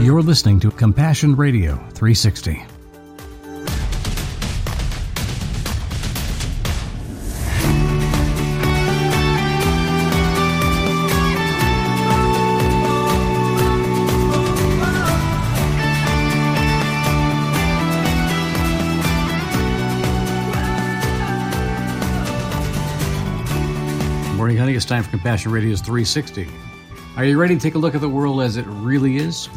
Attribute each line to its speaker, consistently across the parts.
Speaker 1: You're listening to Compassion Radio 360. Morning, honey. It's time for Compassion Radio's 360. Are you ready to take a look at the world as it really is?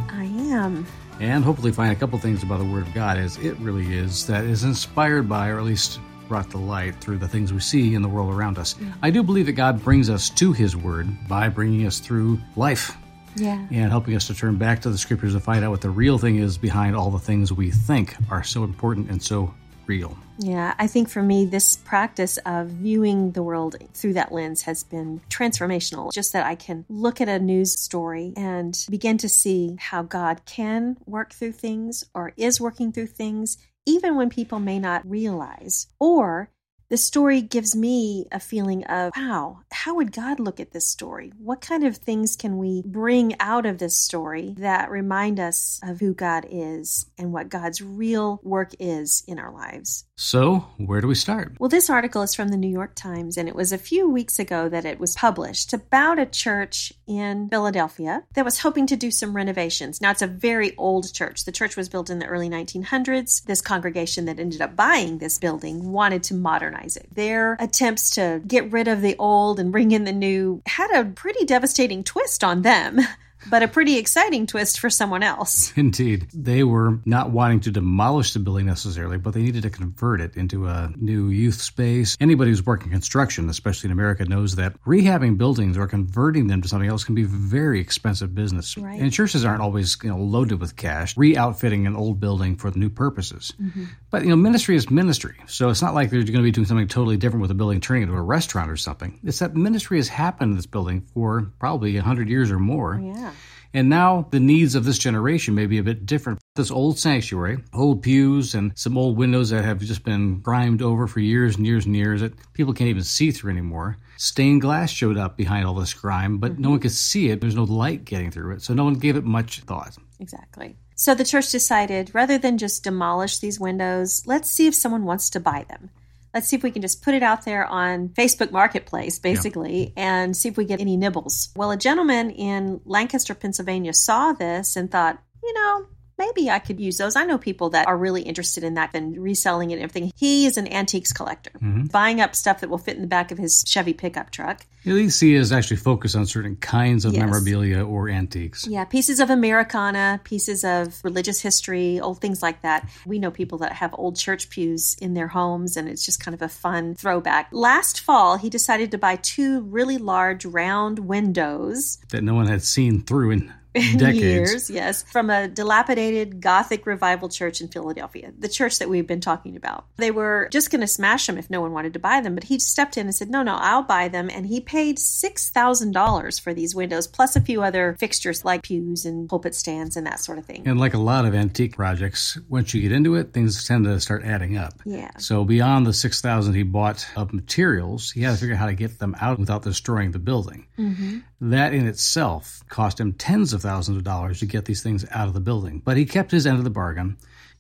Speaker 1: And hopefully find a couple things about the Word of God as it really is that is inspired by, or at least brought to light through the things we see in the world around us. Mm-hmm. I do believe that God brings us to His Word by bringing us through life
Speaker 2: Yeah.
Speaker 1: and helping us to turn back to the Scriptures to find out what the real thing is behind all the things we think are so important and so real.
Speaker 2: Yeah. I think for me, this practice of viewing the world through that lens has been transformational. Just that I can look at a news story and begin to see how God can work through things or is working through things, even when people may not realize. Or the story gives me a feeling of, wow, how would God look at this story? What kind of things can we bring out of this story that remind us of who God is and what God's real work is in our lives?
Speaker 1: So, where do we start?
Speaker 2: Well, this article is from the New York Times, and it was a few weeks ago that it was published about a church in Philadelphia that was hoping to do some renovations. Now, it's a very old church. The church was built in the early 1900s. This congregation that ended up buying this building wanted to modernize it. Their attempts to get rid of the old and bring in the new had a pretty devastating twist on them. But a pretty exciting twist for someone else.
Speaker 1: Indeed. They were not wanting to demolish the building necessarily, but they needed to convert it into a new youth space. Anybody who's working construction, especially in America, knows that rehabbing buildings or converting them to something else can be a very expensive business.
Speaker 2: Right.
Speaker 1: And churches aren't always you know, loaded with cash, re-outfitting an old building for new purposes. Mm-hmm. But you know, ministry is ministry. So it's not like they're going to be doing something totally different with the building, turning it into a restaurant or something. It's that ministry has happened in this building for probably 100 years or more.
Speaker 2: Yeah.
Speaker 1: And now the needs of this generation may be a bit different. This old sanctuary, old pews, and some old windows that have just been grimed over for years and years and years that people can't even see through anymore. Stained glass showed up behind all this grime, but no mm-hmm. one could see it. There's no light getting through it, so no one gave it much thought.
Speaker 2: Exactly. So the church decided rather than just demolish these windows, let's see if someone wants to buy them. Let's see if we can just put it out there on Facebook Marketplace, basically, and see if we get any nibbles. Well, a gentleman in Lancaster, Pennsylvania saw this and thought, you know, maybe I could use those. I know people that are really interested in that and reselling it and everything. He is an antiques collector, mm-hmm. buying up stuff that will fit in the back of his Chevy pickup truck.
Speaker 1: At least he is actually focused on certain kinds of
Speaker 2: Yes.
Speaker 1: memorabilia or antiques.
Speaker 2: Yeah, pieces of Americana, pieces of religious history, old things like that. We know people that have old church pews in their homes, and it's just kind of a fun throwback. Last fall, he decided to buy two really large round windows
Speaker 1: That no one had seen through in decades.
Speaker 2: years, yes, from a dilapidated Gothic revival church in Philadelphia, the church that we've been talking about. They were just going to smash them if no one wanted to buy them, but he stepped in and said, "No, no, I'll buy them." And he paid six thousand dollars for these windows, plus a few other fixtures like pews and pulpit stands and that sort of thing.
Speaker 1: And like a lot of antique projects, once you get into it, things tend to start adding up.
Speaker 2: Yeah.
Speaker 1: So beyond the six thousand he bought of materials, he had to figure out how to get them out without destroying the building. Mm-hmm. That in itself cost him tens of thousands of dollars to get these things out of the building. But he kept his end of the bargain,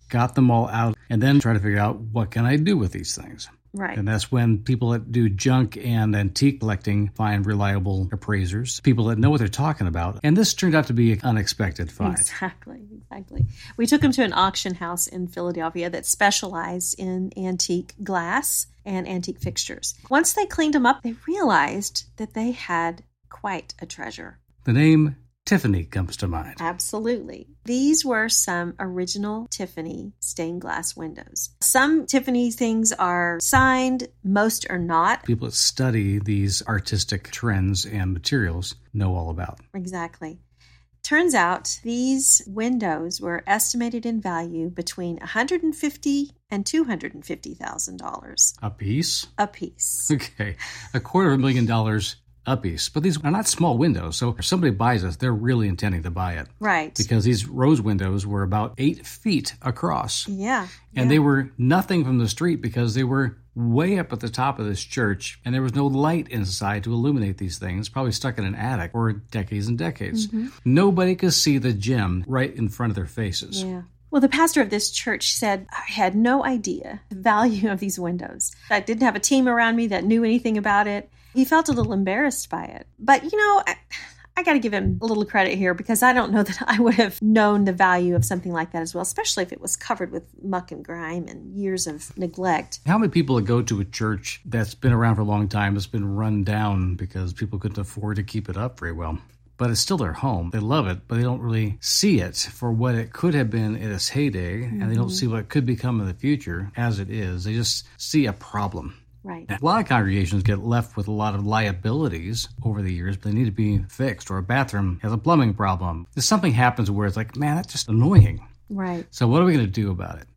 Speaker 1: got them all out, and then tried to figure out what can I do with these things.
Speaker 2: Right.
Speaker 1: And that's when people that do junk and antique collecting find reliable appraisers, people that know what they're talking about. And this turned out to be an unexpected find.
Speaker 2: Exactly, exactly. We took him to an auction house in Philadelphia that specialized in antique glass and antique fixtures. Once they cleaned them up, they realized that they had quite a treasure.
Speaker 1: The name Tiffany comes to mind.
Speaker 2: Absolutely. These were some original Tiffany stained glass windows. Some Tiffany things are signed, most are not.
Speaker 1: People that study these artistic trends and materials know all about.
Speaker 2: Exactly. Turns out these windows were estimated in value between 150 and 250 thousand dollars
Speaker 1: A piece?
Speaker 2: a piece.
Speaker 1: Okay. A quarter of a million dollars a piece. But these are not small windows. So if somebody buys this, they're really intending to buy it.
Speaker 2: Right.
Speaker 1: Because these rose windows were about eight feet across.
Speaker 2: Yeah.
Speaker 1: And they were nothing from the street because they were way up at the top of this church, and there was no light inside to illuminate these things, probably stuck in an attic for decades and decades. Mm-hmm. Nobody could see the gem right in front of their faces.
Speaker 2: Yeah. Well, the pastor of this church said, I had no idea the value of these windows. I didn't have a team around me that knew anything about it. He felt a little embarrassed by it. But, you know, I, I got to give him a little credit here because I don't know that I would have known the value of something like that as well, especially if it was covered with muck and grime and years of neglect.
Speaker 1: How many people go to a church that's been around for a long time, that's been run down because people couldn't afford to keep it up very well? but it's still their home. They love it, but they don't really see it for what it could have been in its heyday, mm-hmm. and they don't mm-hmm. see what it could become in the future as it is. They just see a problem.
Speaker 2: Right.
Speaker 1: A lot of congregations get left with a lot of liabilities over the years, but they need to be fixed, or a bathroom has a plumbing problem. If something happens where it's like, man, that's just annoying.
Speaker 2: Right.
Speaker 1: So, what are we going to do about it?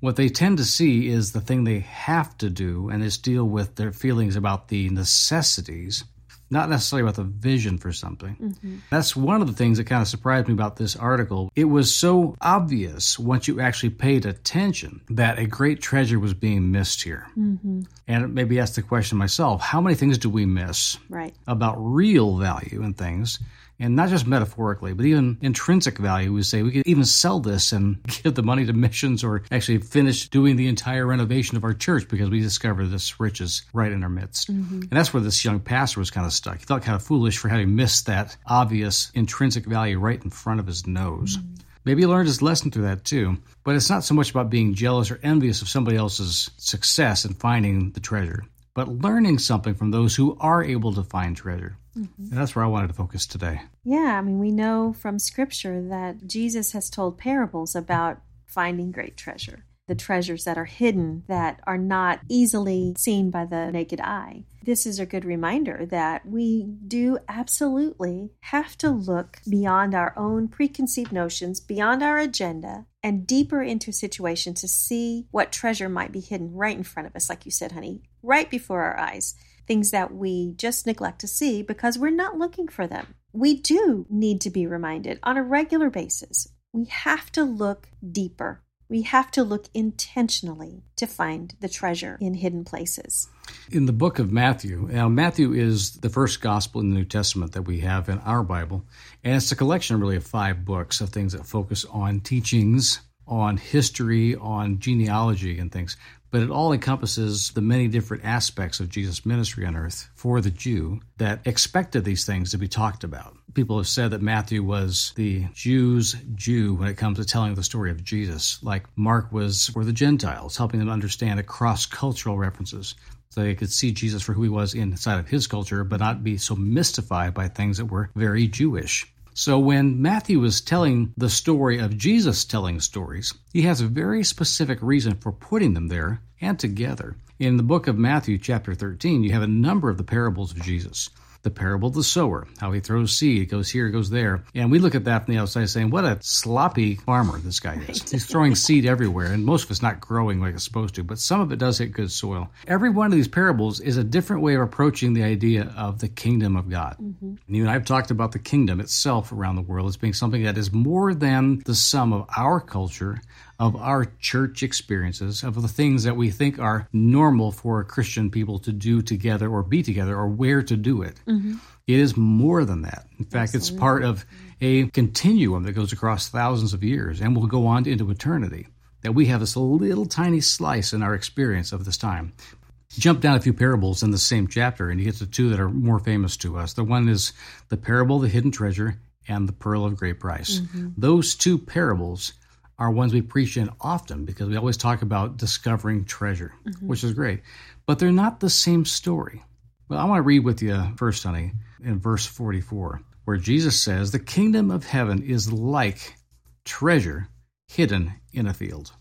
Speaker 1: What they tend to see is the thing they have to do, and is deal with their feelings about the necessities not necessarily about the vision for something. Mm-hmm. That's one of the things that kind of surprised me about this article. It was so obvious once you actually paid attention that a great treasure was being missed here. Mm-hmm. And maybe ask the question myself how many things do we miss
Speaker 2: right.
Speaker 1: about real value and things? And not just metaphorically, but even intrinsic value. We say we could even sell this and give the money to missions or actually finish doing the entire renovation of our church because we discovered this riches right in our midst. Mm-hmm. And that's where this young pastor was kind of stuck. He felt kind of foolish for having missed that obvious intrinsic value right in front of his nose. Mm-hmm. Maybe he learned his lesson through that too. But it's not so much about being jealous or envious of somebody else's success in finding the treasure, but learning something from those who are able to find treasure. Mm-hmm. And that's where I wanted to focus today.
Speaker 2: Yeah, I mean, we know from scripture that Jesus has told parables about finding great treasure, the treasures that are hidden that are not easily seen by the naked eye. This is a good reminder that we do absolutely have to look beyond our own preconceived notions, beyond our agenda, and deeper into a situation to see what treasure might be hidden right in front of us, like you said, honey, right before our eyes things that we just neglect to see because we're not looking for them. We do need to be reminded on a regular basis. We have to look deeper. We have to look intentionally to find the treasure in hidden places.
Speaker 1: In the book of Matthew, now Matthew is the first gospel in the New Testament that we have in our Bible, and it's a collection really of five books of things that focus on teachings, on history, on genealogy, and things but it all encompasses the many different aspects of Jesus' ministry on earth for the Jew that expected these things to be talked about. People have said that Matthew was the Jews' Jew when it comes to telling the story of Jesus, like Mark was for the Gentiles, helping them understand cross cultural references. So they could see Jesus for who he was inside of his culture, but not be so mystified by things that were very Jewish. So when Matthew is telling the story of Jesus telling stories, he has a very specific reason for putting them there and together. In the book of Matthew, chapter 13, you have a number of the parables of Jesus the parable of the sower, how he throws seed, it goes here, it goes there. And we look at that from the outside saying, what a sloppy farmer this guy is. Right. He's throwing seed everywhere, and most of it's not growing like it's supposed to, but some of it does hit good soil. Every one of these parables is a different way of approaching the idea of the kingdom of God. Mm-hmm. And you and I have talked about the kingdom itself around the world as being something that is more than the sum of our culture of our church experiences, of the things that we think are normal for Christian people to do together or be together or where to do it. Mm-hmm. it is more than that. In fact, Absolutely. it's part of a continuum that goes across thousands of years and will go on into eternity. That we have this little tiny slice in our experience of this time. Jump down a few parables in the same chapter, and you get to two that are more famous to us. The one is the parable of the hidden treasure and the pearl of great price. Mm-hmm. Those two parables are ones we preach in often because we always talk about discovering treasure, mm-hmm. which is great. But they're not the same story. Well, I want to read with you first, honey, in verse 44, where Jesus says, The kingdom of heaven is like treasure hidden in a field.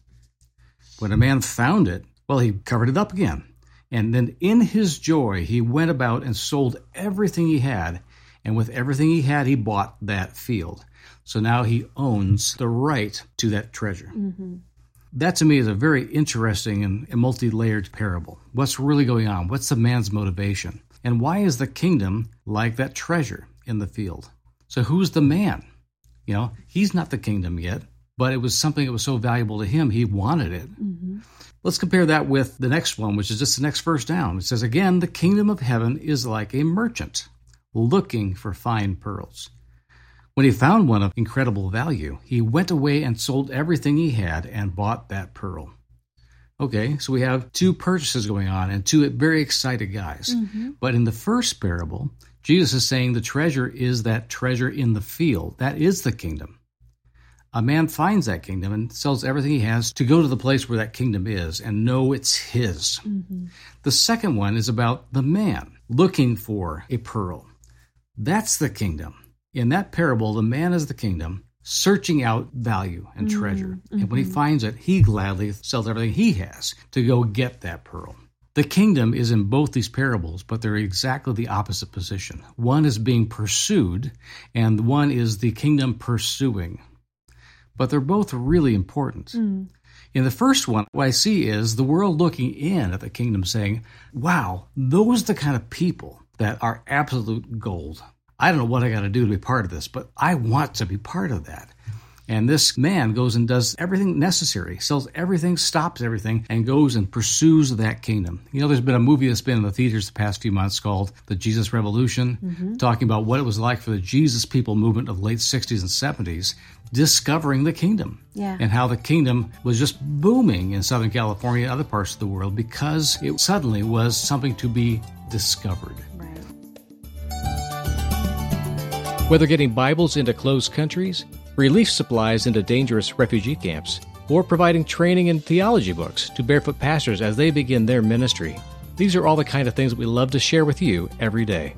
Speaker 1: When a man found it, well, he covered it up again. And then in his joy, he went about and sold everything he had. And with everything he had, he bought that field. So now he owns the right to that treasure. Mm-hmm. That to me is a very interesting and multi layered parable. What's really going on? What's the man's motivation? And why is the kingdom like that treasure in the field? So who's the man? You know, he's not the kingdom yet, but it was something that was so valuable to him, he wanted it. Mm-hmm. Let's compare that with the next one, which is just the next verse down. It says, Again, the kingdom of heaven is like a merchant looking for fine pearls. When he found one of incredible value, he went away and sold everything he had and bought that pearl. Okay, so we have two purchases going on and two very excited guys. Mm-hmm. But in the first parable, Jesus is saying the treasure is that treasure in the field. That is the kingdom. A man finds that kingdom and sells everything he has to go to the place where that kingdom is and know it's his. Mm-hmm. The second one is about the man looking for a pearl. That's the kingdom. In that parable, the man is the kingdom, searching out value and mm-hmm. treasure. Mm-hmm. And when he mm-hmm. finds it, he gladly sells everything he has to go get that pearl. The kingdom is in both these parables, but they're exactly the opposite position. One is being pursued, and one is the kingdom pursuing. But they're both really important. Mm. In the first one, what I see is the world looking in at the kingdom saying, wow, those are the kind of people that are absolute gold. I don't know what I got to do to be part of this, but I want to be part of that. And this man goes and does everything necessary, sells everything, stops everything, and goes and pursues that kingdom. You know, there's been a movie that's been in the theaters the past few months called The Jesus Revolution, mm-hmm. talking about what it was like for the Jesus people movement of the late 60s and 70s discovering the kingdom
Speaker 2: yeah.
Speaker 1: and how the kingdom was just booming in Southern California and other parts of the world because it suddenly was something to be discovered.
Speaker 3: Whether getting Bibles into closed countries, relief supplies into dangerous refugee camps, or providing training in theology books to barefoot pastors as they begin their ministry, these are all the kind of things we love to share with you every day.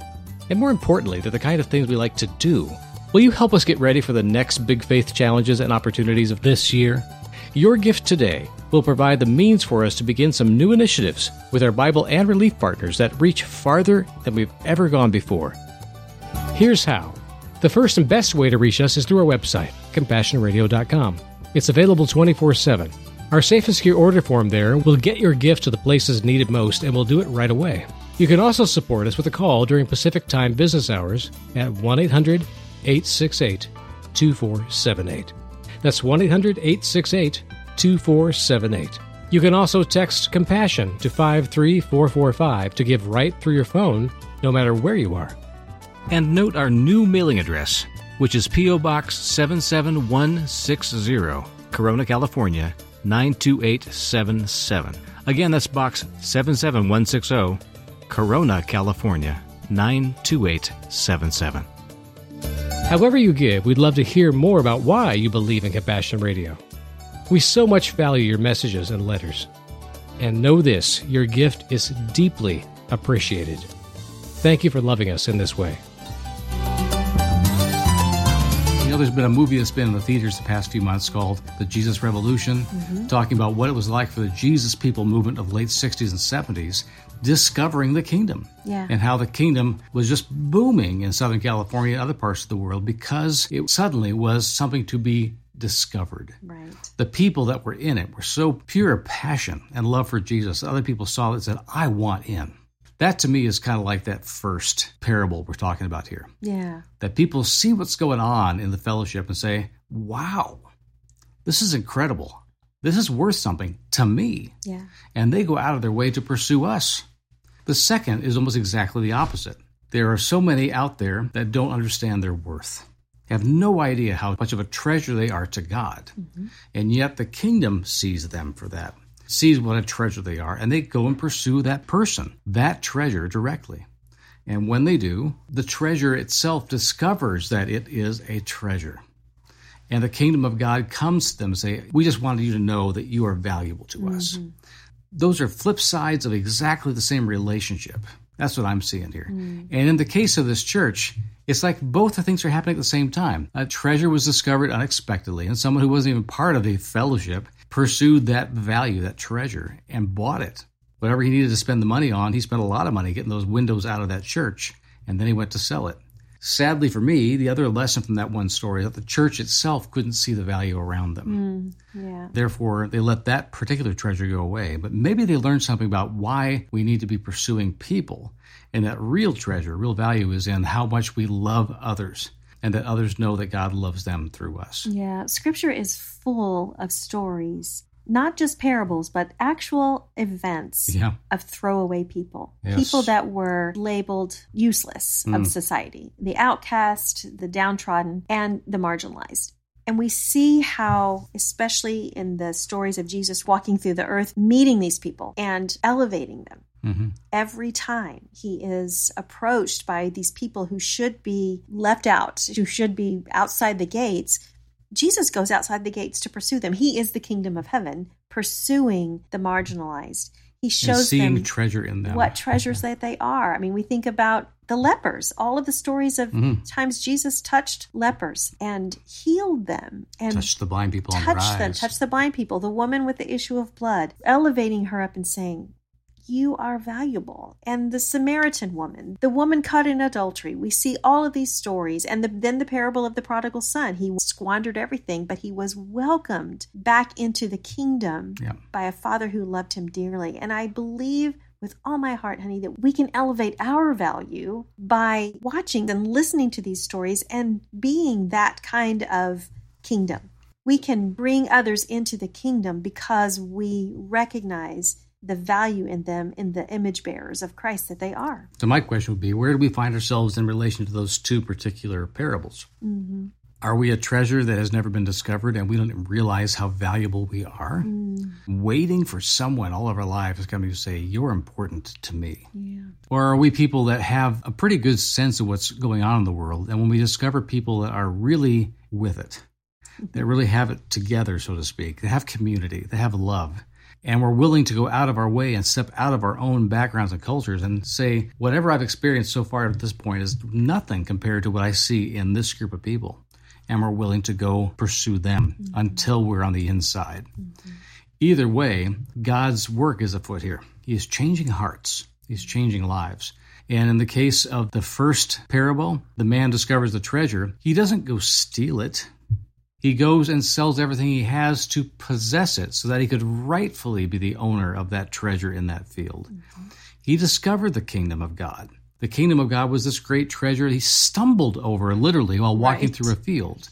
Speaker 3: And more importantly, they're the kind of things we like to do. Will you help us get ready for the next big faith challenges and opportunities of this year? Your gift today will provide the means for us to begin some new initiatives with our Bible and relief partners that reach farther than we've ever gone before. Here's how. The first and best way to reach us is through our website, CompassionRadio.com. It's available 24 7. Our safe and secure order form there will get your gift to the places needed most and we'll do it right away. You can also support us with a call during Pacific Time business hours at 1 800 868 2478. That's 1 800 868 2478. You can also text Compassion to 53445 to give right through your phone, no matter where you are.
Speaker 1: And note our new mailing address, which is P.O. Box 77160, Corona, California 92877. Again, that's Box 77160, Corona, California 92877.
Speaker 3: However, you give, we'd love to hear more about why you believe in Compassion Radio. We so much value your messages and letters. And know this your gift is deeply appreciated. Thank you for loving us in this way.
Speaker 1: There's been a movie that's been in the theaters the past few months called The Jesus Revolution, mm-hmm. talking about what it was like for the Jesus people movement of late 60s and 70s discovering the kingdom
Speaker 2: yeah.
Speaker 1: and how the kingdom was just booming in Southern California and other parts of the world because it suddenly was something to be discovered.
Speaker 2: Right.
Speaker 1: The people that were in it were so pure passion and love for Jesus. Other people saw it and said, I want in. That to me is kind of like that first parable we're talking about here.
Speaker 2: Yeah.
Speaker 1: That people see what's going on in the fellowship and say, wow, this is incredible. This is worth something to me.
Speaker 2: Yeah.
Speaker 1: And they go out of their way to pursue us. The second is almost exactly the opposite. There are so many out there that don't understand their worth, have no idea how much of a treasure they are to God. Mm-hmm. And yet the kingdom sees them for that sees what a treasure they are, and they go and pursue that person, that treasure directly. And when they do, the treasure itself discovers that it is a treasure. And the kingdom of God comes to them and say, We just wanted you to know that you are valuable to mm-hmm. us. Those are flip sides of exactly the same relationship. That's what I'm seeing here. Mm. And in the case of this church, it's like both the things are happening at the same time. A treasure was discovered unexpectedly, and someone who wasn't even part of the fellowship pursued that value, that treasure, and bought it. Whatever he needed to spend the money on, he spent a lot of money getting those windows out of that church, and then he went to sell it. Sadly for me, the other lesson from that one story is that the church itself couldn't see the value around them.
Speaker 2: Mm, yeah.
Speaker 1: Therefore, they let that particular treasure go away. But maybe they learned something about why we need to be pursuing people. And that real treasure, real value is in how much we love others and that others know that God loves them through us.
Speaker 2: Yeah, scripture is full of stories not just parables, but actual events
Speaker 1: Yeah.
Speaker 2: of throwaway people,
Speaker 1: Yes.
Speaker 2: people that were labeled useless
Speaker 1: Mm.
Speaker 2: of society, the outcast, the downtrodden, and the marginalized. And we see how, especially in the stories of Jesus walking through the earth, meeting these people and elevating them.
Speaker 1: hmm
Speaker 2: Every time he is approached by these people who should be left out, who should be outside the gates, Jesus goes outside the gates to pursue them. He is the kingdom of heaven, pursuing the marginalized. He
Speaker 1: And
Speaker 2: shows
Speaker 1: seeing
Speaker 2: them
Speaker 1: treasure in them.
Speaker 2: what treasures that they are. I mean, we think about the lepers, all of the stories of
Speaker 1: Mhm.
Speaker 2: times Jesus touched lepers and healed them and
Speaker 1: touched the blind people on their
Speaker 2: them,
Speaker 1: eyes.
Speaker 2: touch the blind people, the woman with the issue of blood, elevating her up and saying, You are valuable. And the Samaritan woman, the woman caught in adultery. We see all of these stories. And the, then the parable of the prodigal son. He squandered everything, but he was welcomed back into the kingdom
Speaker 1: Yeah.
Speaker 2: by a father who loved him dearly. And I believe with all my heart, honey, that we can elevate our value by watching and listening to these stories and being that kind of kingdom. We can bring others into the kingdom because we recognize the value in them in the image bearers of Christ that they are.
Speaker 1: So my question would be, where do we find ourselves in relation to those two particular parables?
Speaker 2: Mm-hmm.
Speaker 1: Are we a treasure that has never been discovered and we don't even realize how valuable we are?
Speaker 2: Mm,
Speaker 1: Waiting for someone all of our lives to come to say, You're important to me.
Speaker 2: yeah.
Speaker 1: Or are we people that have a pretty good sense of what's going on in the world? And when we discover people that are really with it, that really have it together, so to speak, they have community, they have love, and we're willing to go out of our way and step out of our own backgrounds and cultures and say, whatever I've experienced so far at this point is nothing compared to what I see in this group of people. And we're willing to go pursue them mm-hmm. until we're on the inside. Mm-hmm. Either way, God's work is afoot here. He is changing hearts, He's mm-hmm. changing lives. And in the case of the first parable, the man discovers the treasure. He doesn't go steal it. He goes and sells everything he has to possess it so that he could rightfully be the owner of that treasure in that field. Mm-hmm. He discovered the kingdom of God. The kingdom of God was this great treasure he stumbled over literally while walking
Speaker 2: Right.
Speaker 1: through a field.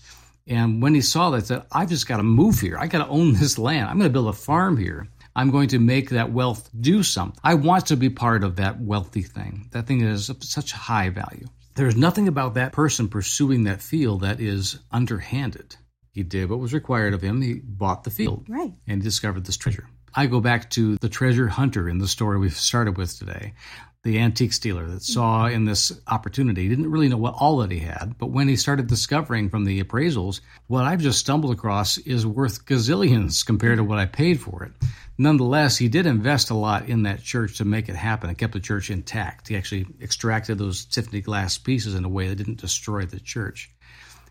Speaker 1: And when he saw that, he said, I've just got to move here. I got to own this land. I'm going to build a farm here. I'm going to make that wealth do something. I want to be part of that wealthy thing, that thing is of such high value. There's nothing about that person pursuing that field that is underhanded. He did what was required of him. He bought the field
Speaker 2: Right.
Speaker 1: and discovered this treasure. I go back to the treasure hunter in the story we've started with today. The antique stealer that saw in this opportunity He didn't really know what all that he had, but when he started discovering from the appraisals, what I've just stumbled across is worth gazillions compared to what I paid for it. Nonetheless, he did invest a lot in that church to make it happen. It kept the church intact. He actually extracted those Tiffany glass pieces in a way that didn't destroy the church.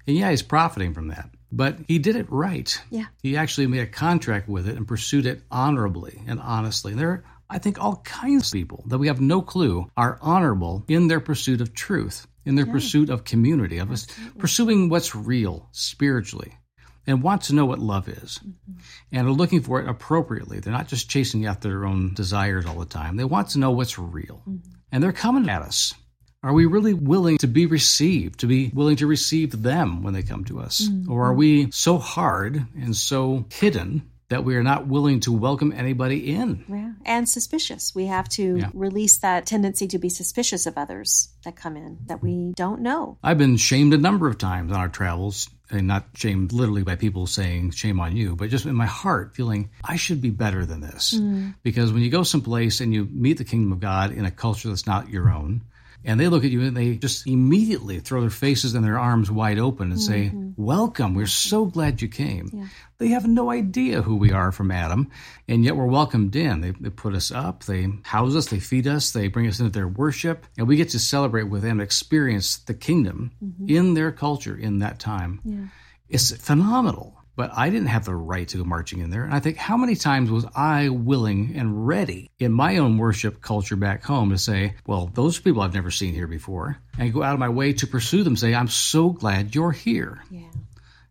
Speaker 1: And yeah, he's profiting from that. But he did it right.
Speaker 2: Yeah.
Speaker 1: He actually made a contract with it and pursued it honorably and honestly. And there are, I think, all kinds of people that we have no clue are honorable in their pursuit of truth, in their pursuit of community, of us pursuing what's real spiritually, and want to know what love is, mm-hmm. and are looking for it appropriately. They're not just chasing after their own desires all the time. They want to know what's real, mm-hmm. and they're coming at us. Are we really willing to be received, to be willing to receive them when they come to us? Mm-hmm. Or are we so hard and so hidden that we are not willing to welcome anybody in?
Speaker 2: Yeah. And suspicious. We have to
Speaker 1: Yeah.
Speaker 2: release that tendency to be suspicious of others that come in that we don't know.
Speaker 1: I've been shamed a number of times on our travels, and not shamed literally by people saying shame on you, but just in my heart feeling I should be better than this. Mm. Because when you go someplace and you meet the kingdom of God in a culture that's not your own, and they look at you and they just immediately throw their faces and their arms wide open and say, mm-hmm. Welcome, we're so glad you came.
Speaker 2: Yeah.
Speaker 1: They have no idea who we are from Adam, and yet we're welcomed in. They, they put us up, they house us, they feed us, they bring us into their worship, and we get to celebrate with them, experience the kingdom mm-hmm. in their culture in that time.
Speaker 2: Yeah.
Speaker 1: It's phenomenal. But I didn't have the right to go marching in there. And I think, how many times was I willing and ready in my own worship culture back home to say, well, those people I've never seen here before, and go out of my way to pursue them, say, I'm so glad you're here.
Speaker 2: Yeah.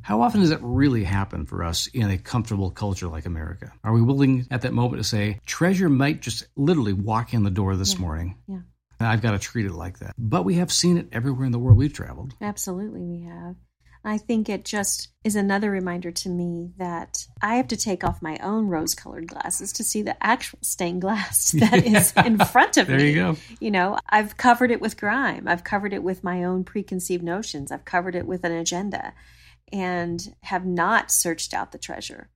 Speaker 1: How often does that really happen for us in a comfortable culture like America? Are we willing at that moment to say, treasure might just literally walk in the door this morning?
Speaker 2: Yeah.
Speaker 1: And I've got to treat it like that. But we have seen it everywhere in the world we've traveled.
Speaker 2: Absolutely, we have. I think it just is another reminder to me that I have to take off my own rose colored glasses to see the actual stained glass that yeah. is in front of
Speaker 1: there
Speaker 2: me.
Speaker 1: There you go.
Speaker 2: You know, I've covered it with grime, I've covered it with my own preconceived notions, I've covered it with an agenda, and have not searched out the treasure.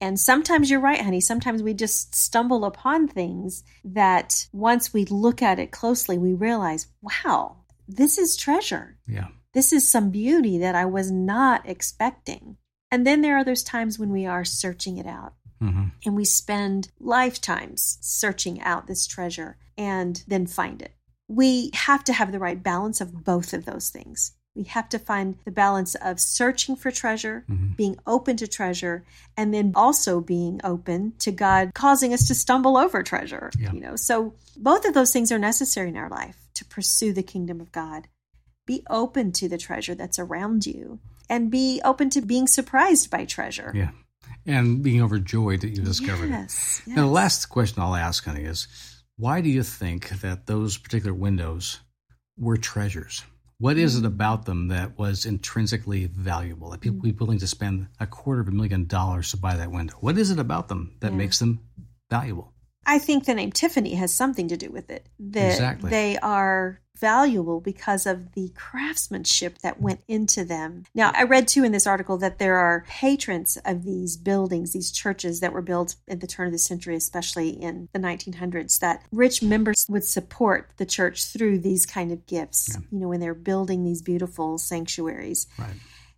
Speaker 2: And sometimes you're right, honey. Sometimes we just stumble upon things that once we look at it closely, we realize, wow, this is treasure.
Speaker 1: Yeah.
Speaker 2: This is some beauty that I was not expecting. And then there are those times when we are searching it out. Mm-hmm. And we spend lifetimes searching out this treasure and then find it. We have to have the right balance of both of those things. We have to find the balance of searching for treasure, mm-hmm. being open to treasure, and then also being open to God causing us to stumble over treasure. Yeah. You know, so both of those things are necessary in our life to pursue the kingdom of God. Be open to the treasure that's around you and be open to being surprised by treasure.
Speaker 1: Yeah. And being overjoyed that you discovered
Speaker 2: yes,
Speaker 1: it. Yes. Now, the last question I'll ask, honey, is why do you think that those particular windows were treasures? What is it mm. about them that was intrinsically valuable? That people would be willing to spend a quarter of a million dollars to buy that window? What is it about them that yeah. makes them valuable?
Speaker 2: I think the name Tiffany has something to do with it. That
Speaker 1: exactly.
Speaker 2: They are valuable because of the craftsmanship that went into them. Now, I read too in this article that there are patrons of these buildings, these churches that were built at the turn of the century, especially in the 1900s, that rich members would support the church through these kind of gifts, yeah. you know, when they're building these beautiful sanctuaries.
Speaker 1: Right.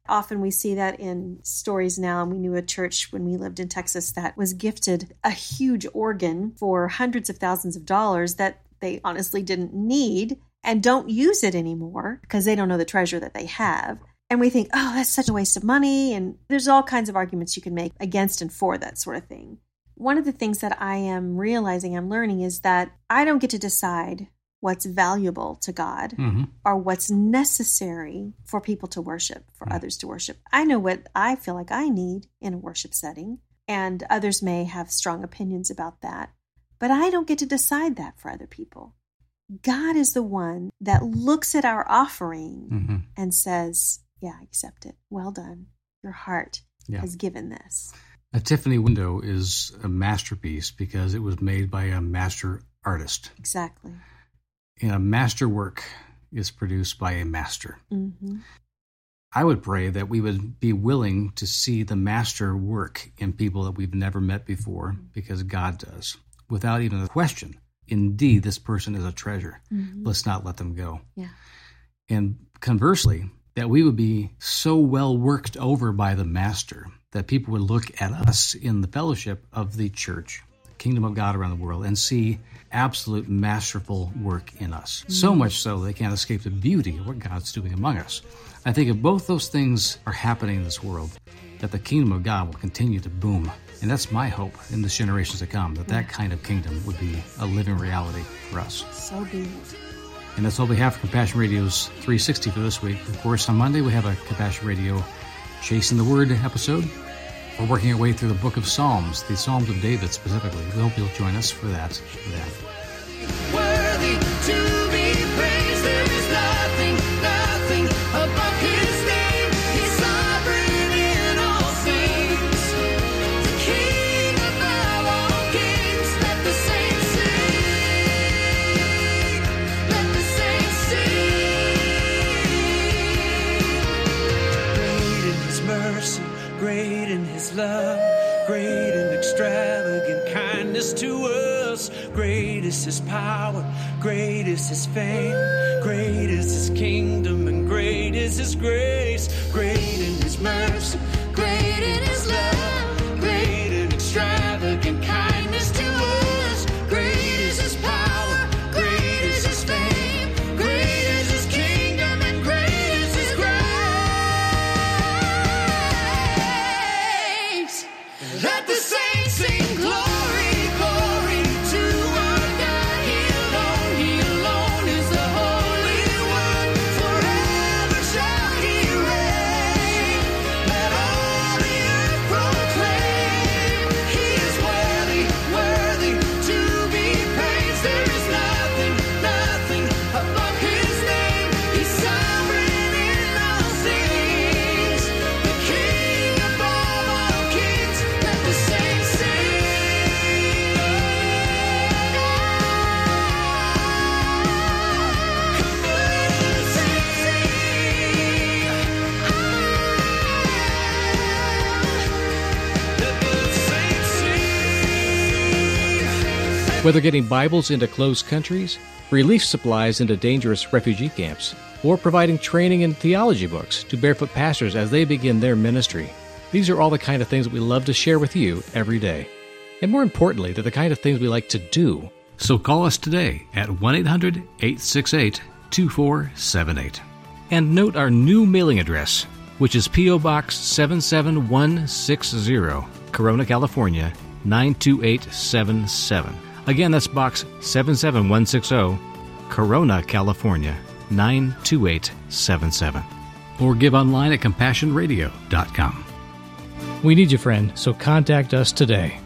Speaker 2: Often we see that in stories now. And we knew a church when we lived in Texas that was gifted a huge organ for hundreds of thousands of dollars that they honestly didn't need and don't use it anymore because they don't know the treasure that they have. And we think, oh, that's such a waste of money. And there's all kinds of arguments you can make against and for that sort of thing. One of the things that I am realizing, I'm learning, is that I don't get to decide what's valuable to God mm-hmm. or what's necessary for people to worship, for mm-hmm. others to worship. I know what I feel like I need in a worship setting, and others may have strong opinions about that. But I don't get to decide that for other people. God is the one that looks at our offering mm-hmm. and says, Yeah, accept it. Well done. Your heart yeah. has given this.
Speaker 1: A Tiffany window is a masterpiece because it was made by a master artist.
Speaker 2: Exactly
Speaker 1: you know, masterwork is produced by a master.
Speaker 2: Mm-hmm.
Speaker 1: I would pray that we would be willing to see the master work in people that we've never met before because God does, without even a question. Indeed, this person is a treasure. Mm-hmm. Let's not let them go.
Speaker 2: Yeah.
Speaker 1: And conversely, that we would be so well worked over by the master that people would look at us in the fellowship of the church the kingdom of God around the world and see absolute masterful work in us. So mm. much so they can't escape the beauty of what God's doing among us. I think if both those things are happening in this world, that the kingdom of God will continue to boom. And that's my hope in the generations to come, that that kind of kingdom would be a living reality for us.
Speaker 2: So be it.
Speaker 1: And that's all we have for Compassion Radio's 360 for this week. Of course, on Monday we have a Compassion Radio Chasing the Word episode. We're working our way through the book of Psalms, the Psalms of David specifically. We hope you'll join us for that.
Speaker 4: Great is his fame, great is his kingdom, and great is his grace.
Speaker 3: Whether getting Bibles into closed countries, relief supplies into dangerous refugee camps, or providing training in theology books to barefoot pastors as they begin their ministry. These are all the kind of things that we love to share with you every day. And more importantly, they're the kind of things we like to do.
Speaker 1: So call us today at 1 800 868 2478. And note our new mailing address, which is P.O. Box 77160, Corona, California 92877. Again, that's Box 77160, Corona, California 92877. Or give online at CompassionRadio.com.
Speaker 3: We need you, friend, so contact us today.